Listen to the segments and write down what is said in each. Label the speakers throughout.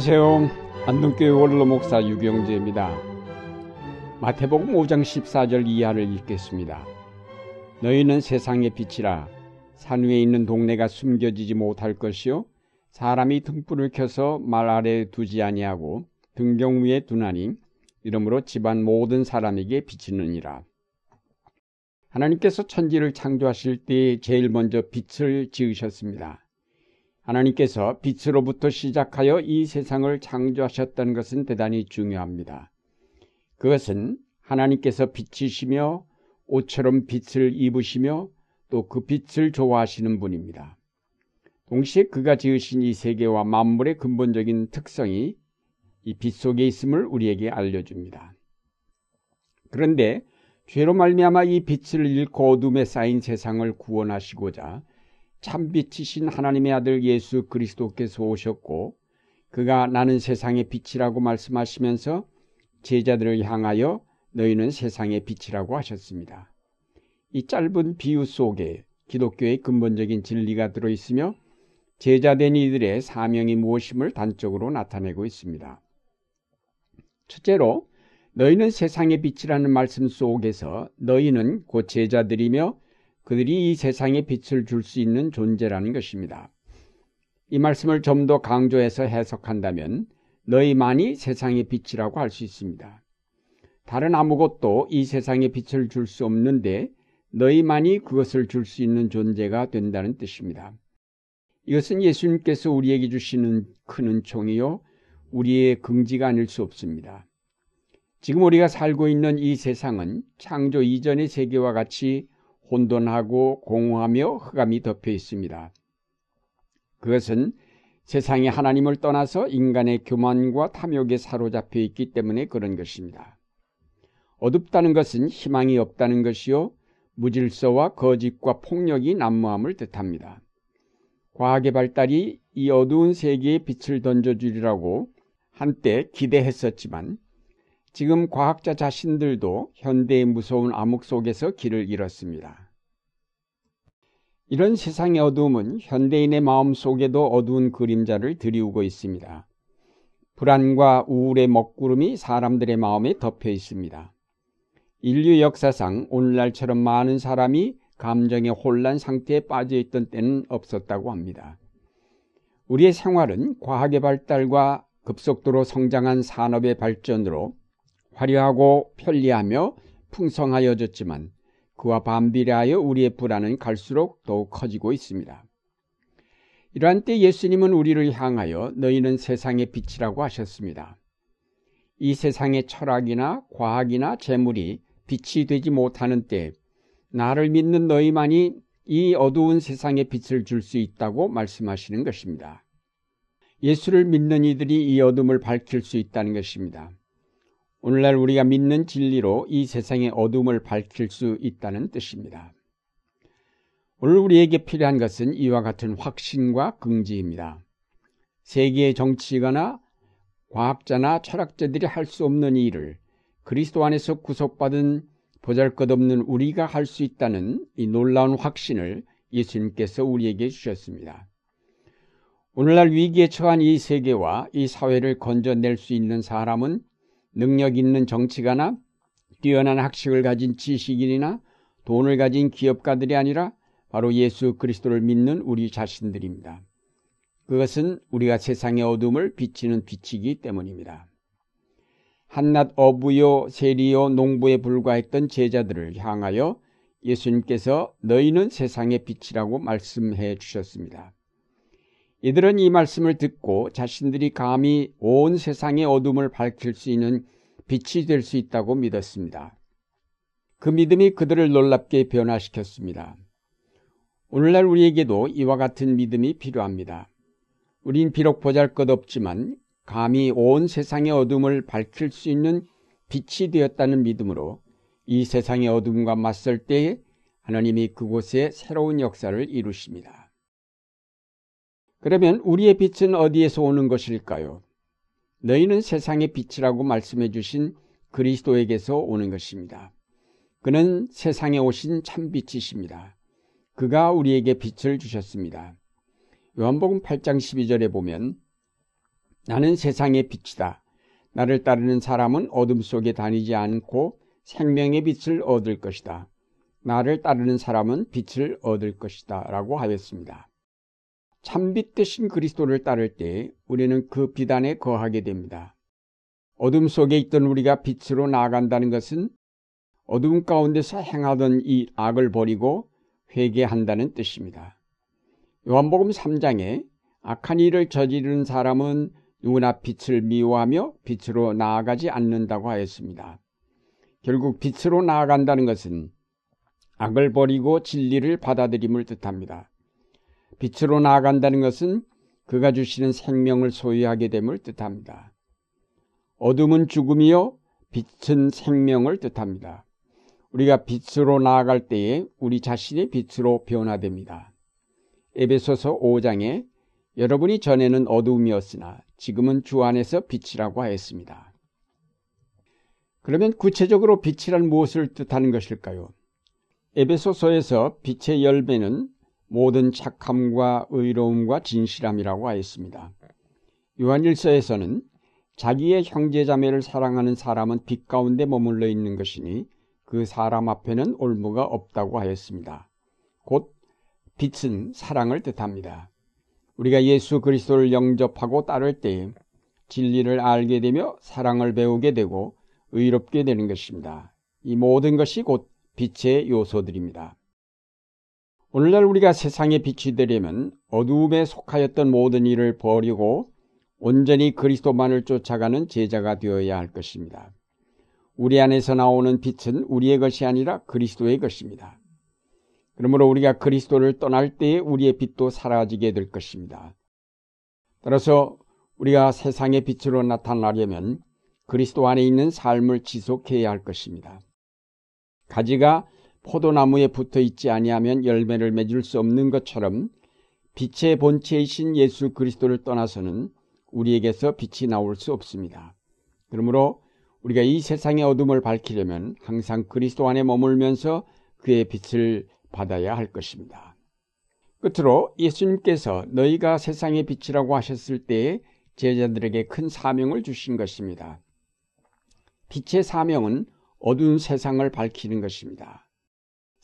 Speaker 1: 안녕하세요. 안동교회 원로 목사 유경재입니다. 마태복음 5장 14절 이하를 읽겠습니다. 너희는 세상의 빛이라 산 위에 있는 동네가 숨겨지지 못할 것이요 사람이 등불을 켜서 말 아래에 두지 아니하고 등경 위에 두나니 이러므로 집안 모든 사람에게 비치느니라. 하나님께서 천지를 창조하실 때 제일 먼저 빛을 지으셨습니다. 하나님께서 빛으로부터 시작하여 이 세상을 창조하셨다는 것은 대단히 중요합니다. 그것은 하나님께서 빛이시며 옷처럼 빛을 입으시며 또 그 빛을 좋아하시는 분입니다. 동시에 그가 지으신 이 세계와 만물의 근본적인 특성이 이 빛 속에 있음을 우리에게 알려줍니다. 그런데 죄로 말미암아 이 빛을 잃고 어둠에 쌓인 세상을 구원하시고자 참빛이신 하나님의 아들 예수 그리스도께서 오셨고 그가 나는 세상의 빛이라고 말씀하시면서 제자들을 향하여 너희는 세상의 빛이라고 하셨습니다. 이 짧은 비유 속에 기독교의 근본적인 진리가 들어있으며 제자된 이들의 사명이 무엇임을 단적으로 나타내고 있습니다. 첫째로 너희는 세상의 빛이라는 말씀 속에서 너희는 곧 제자들이며 그들이 이 세상에 빛을 줄 수 있는 존재라는 것입니다. 이 말씀을 좀 더 강조해서 해석한다면 너희만이 세상의 빛이라고 할 수 있습니다. 다른 아무것도 이 세상에 빛을 줄 수 없는데 너희만이 그것을 줄 수 있는 존재가 된다는 뜻입니다. 이것은 예수님께서 우리에게 주시는 큰 은총이요 우리의 긍지가 아닐 수 없습니다. 지금 우리가 살고 있는 이 세상은 창조 이전의 세계와 같이 혼돈하고 공허하며 흑암이 덮여 있습니다. 그것은 세상에 하나님을 떠나서 인간의 교만과 탐욕에 사로잡혀 있기 때문에 그런 것입니다. 어둡다는 것은 희망이 없다는 것이요 무질서와 거짓과 폭력이 난무함을 뜻합니다. 과학의 발달이 이 어두운 세계에 빛을 던져주리라고 한때 기대했었지만 지금 과학자 자신들도 현대의 무서운 암흑 속에서 길을 잃었습니다. 이런 세상의 어두움은 현대인의 마음 속에도 어두운 그림자를 드리우고 있습니다. 불안과 우울의 먹구름이 사람들의 마음에 덮여 있습니다. 인류 역사상 오늘날처럼 많은 사람이 감정의 혼란 상태에 빠져 있던 때는 없었다고 합니다. 우리의 생활은 과학의 발달과 급속도로 성장한 산업의 발전으로 화려하고 편리하며 풍성하여졌지만 그와 반비례하여 우리의 불안은 갈수록 더욱 커지고 있습니다. 이러한 때 예수님은 우리를 향하여 너희는 세상의 빛이라고 하셨습니다. 이 세상의 철학이나 과학이나 재물이 빛이 되지 못하는 때 나를 믿는 너희만이 이 어두운 세상에 빛을 줄 수 있다고 말씀하시는 것입니다. 예수를 믿는 이들이 이 어둠을 밝힐 수 있다는 것입니다. 오늘날 우리가 믿는 진리로 이 세상의 어둠을 밝힐 수 있다는 뜻입니다. 오늘 우리에게 필요한 것은 이와 같은 확신과 긍지입니다. 세계의 정치가나 과학자나 철학자들이 할 수 없는 일을 그리스도 안에서 구속받은 보잘것없는 우리가 할 수 있다는 이 놀라운 확신을 예수님께서 우리에게 주셨습니다. 오늘날 위기에 처한 이 세계와 이 사회를 건져낼 수 있는 사람은 능력 있는 정치가나 뛰어난 학식을 가진 지식인이나 돈을 가진 기업가들이 아니라 바로 예수 그리스도를 믿는 우리 자신들입니다. 그것은 우리가 세상의 어둠을 비치는 빛이기 때문입니다. 한낱 어부요, 세리요, 농부에 불과했던 제자들을 향하여 예수님께서 너희는 세상의 빛이라고 말씀해 주셨습니다. 이들은 이 말씀을 듣고 자신들이 감히 온 세상의 어둠을 밝힐 수 있는 빛이 될 수 있다고 믿었습니다. 그 믿음이 그들을 놀랍게 변화시켰습니다. 오늘날 우리에게도 이와 같은 믿음이 필요합니다. 우린 비록 보잘 것 없지만 감히 온 세상의 어둠을 밝힐 수 있는 빛이 되었다는 믿음으로 이 세상의 어둠과 맞설 때에 하나님이 그곳에 새로운 역사를 이루십니다. 그러면 우리의 빛은 어디에서 오는 것일까요? 너희는 세상의 빛이라고 말씀해 주신 그리스도에게서 오는 것입니다. 그는 세상에 오신 참빛이십니다. 그가 우리에게 빛을 주셨습니다. 요한복음 8장 12절에 보면 나는 세상의 빛이다. 나를 따르는 사람은 어둠 속에 다니지 않고 생명의 빛을 얻을 것이다. 나를 따르는 사람은 빛을 얻을 것이다. 라고 하였습니다. 참빛 대신 그리스도를 따를 때 우리는 그빛 안에 거하게 됩니다. 어둠 속에 있던 우리가 빛으로 나아간다는 것은 어둠 가운데서 행하던 이 악을 버리고 회개한다는 뜻입니다. 요한복음 3장에 악한 일을 저지르는 사람은 누구나 빛을 미워하며 빛으로 나아가지 않는다고 하였습니다. 결국 빛으로 나아간다는 것은 악을 버리고 진리를 받아들임을 뜻합니다. 빛으로 나아간다는 것은 그가 주시는 생명을 소유하게 됨을 뜻합니다. 어둠은 죽음이요, 빛은 생명을 뜻합니다. 우리가 빛으로 나아갈 때에 우리 자신이 빛으로 변화됩니다. 에베소서 5장에 여러분이 전에는 어두움이었으나 지금은 주 안에서 빛이라고 하였습니다. 그러면 구체적으로 빛이란 무엇을 뜻하는 것일까요? 에베소서에서 빛의 열매는 모든 착함과 의로움과 진실함이라고 하였습니다. 요한일서에서는 자기의 형제자매를 사랑하는 사람은 빛 가운데 머물러 있는 것이니 그 사람 앞에는 올무가 없다고 하였습니다. 곧 빛은 사랑을 뜻합니다. 우리가 예수 그리스도를 영접하고 따를 때 진리를 알게 되며 사랑을 배우게 되고 의롭게 되는 것입니다. 이 모든 것이 곧 빛의 요소들입니다. 오늘날 우리가 세상에 빛이 되려면 어두움에 속하였던 모든 일을 버리고 온전히 그리스도만을 쫓아가는 제자가 되어야 할 것입니다. 우리 안에서 나오는 빛은 우리의 것이 아니라 그리스도의 것입니다. 그러므로 우리가 그리스도를 떠날 때에 우리의 빛도 사라지게 될 것입니다. 따라서 우리가 세상의 빛으로 나타나려면 그리스도 안에 있는 삶을 지속해야 할 것입니다. 가지가 포도나무에 붙어 있지 아니하면 열매를 맺을 수 없는 것처럼 빛의 본체이신 예수 그리스도를 떠나서는 우리에게서 빛이 나올 수 없습니다. 그러므로 우리가 이 세상의 어둠을 밝히려면 항상 그리스도 안에 머물면서 그의 빛을 받아야 할 것입니다. 끝으로 예수님께서 너희가 세상의 빛이라고 하셨을 때에 제자들에게 큰 사명을 주신 것입니다. 빛의 사명은 어두운 세상을 밝히는 것입니다.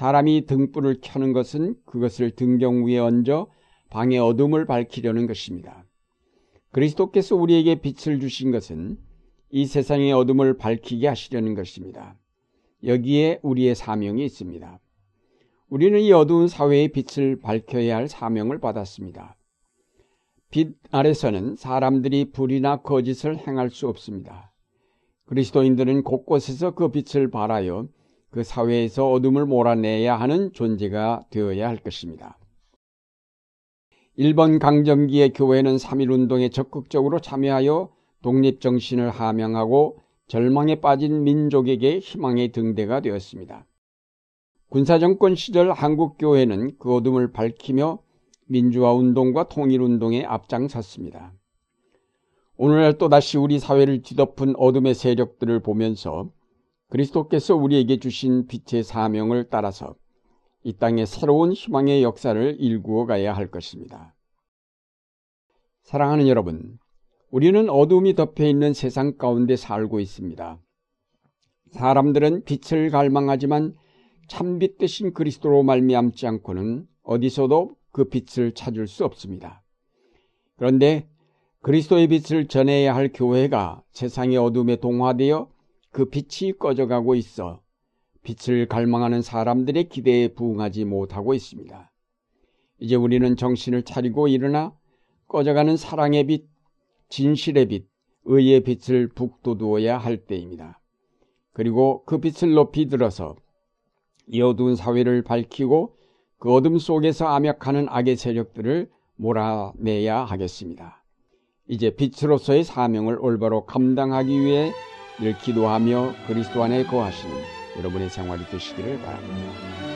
Speaker 1: 사람이 등불을 켜는 것은 그것을 등경 위에 얹어 방의 어둠을 밝히려는 것입니다. 그리스도께서 우리에게 빛을 주신 것은 이 세상의 어둠을 밝히게 하시려는 것입니다. 여기에 우리의 사명이 있습니다. 우리는 이 어두운 사회의 빛을 밝혀야 할 사명을 받았습니다. 빛 아래서는 사람들이 불이나 거짓을 행할 수 없습니다. 그리스도인들은 곳곳에서 그 빛을 발하여 그 사회에서 어둠을 몰아내야 하는 존재가 되어야 할 것입니다. 일본 강점기의 교회는 3.1운동에 적극적으로 참여하여 독립정신을 함양하고 절망에 빠진 민족에게 희망의 등대가 되었습니다. 군사정권 시절 한국교회는 그 어둠을 밝히며 민주화 운동과 통일 운동에 앞장섰습니다. 오늘날 또다시 우리 사회를 뒤덮은 어둠의 세력들을 보면서 그리스도께서 우리에게 주신 빛의 사명을 따라서 이 땅에 새로운 희망의 역사를 일구어 가야 할 것입니다. 사랑하는 여러분, 우리는 어둠이 덮여 있는 세상 가운데 살고 있습니다. 사람들은 빛을 갈망하지만 참빛 대신 그리스도로 말미암지 않고는 어디서도 그 빛을 찾을 수 없습니다. 그런데 그리스도의 빛을 전해야 할 교회가 세상의 어둠에 동화되어 그 빛이 꺼져가고 있어 빛을 갈망하는 사람들의 기대에 부응하지 못하고 있습니다. 이제 우리는 정신을 차리고 일어나 꺼져가는 사랑의 빛, 진실의 빛, 의의 빛을 북돋우어야 할 때입니다. 그리고 그 빛을 높이 들어서 이 어두운 사회를 밝히고 그 어둠 속에서 암약하는 악의 세력들을 몰아내야 하겠습니다. 이제 빛으로서의 사명을 올바로 감당하기 위해 늘 기도하며 그리스도 안에 거하시는 여러분의 생활이 되시기를 바랍니다.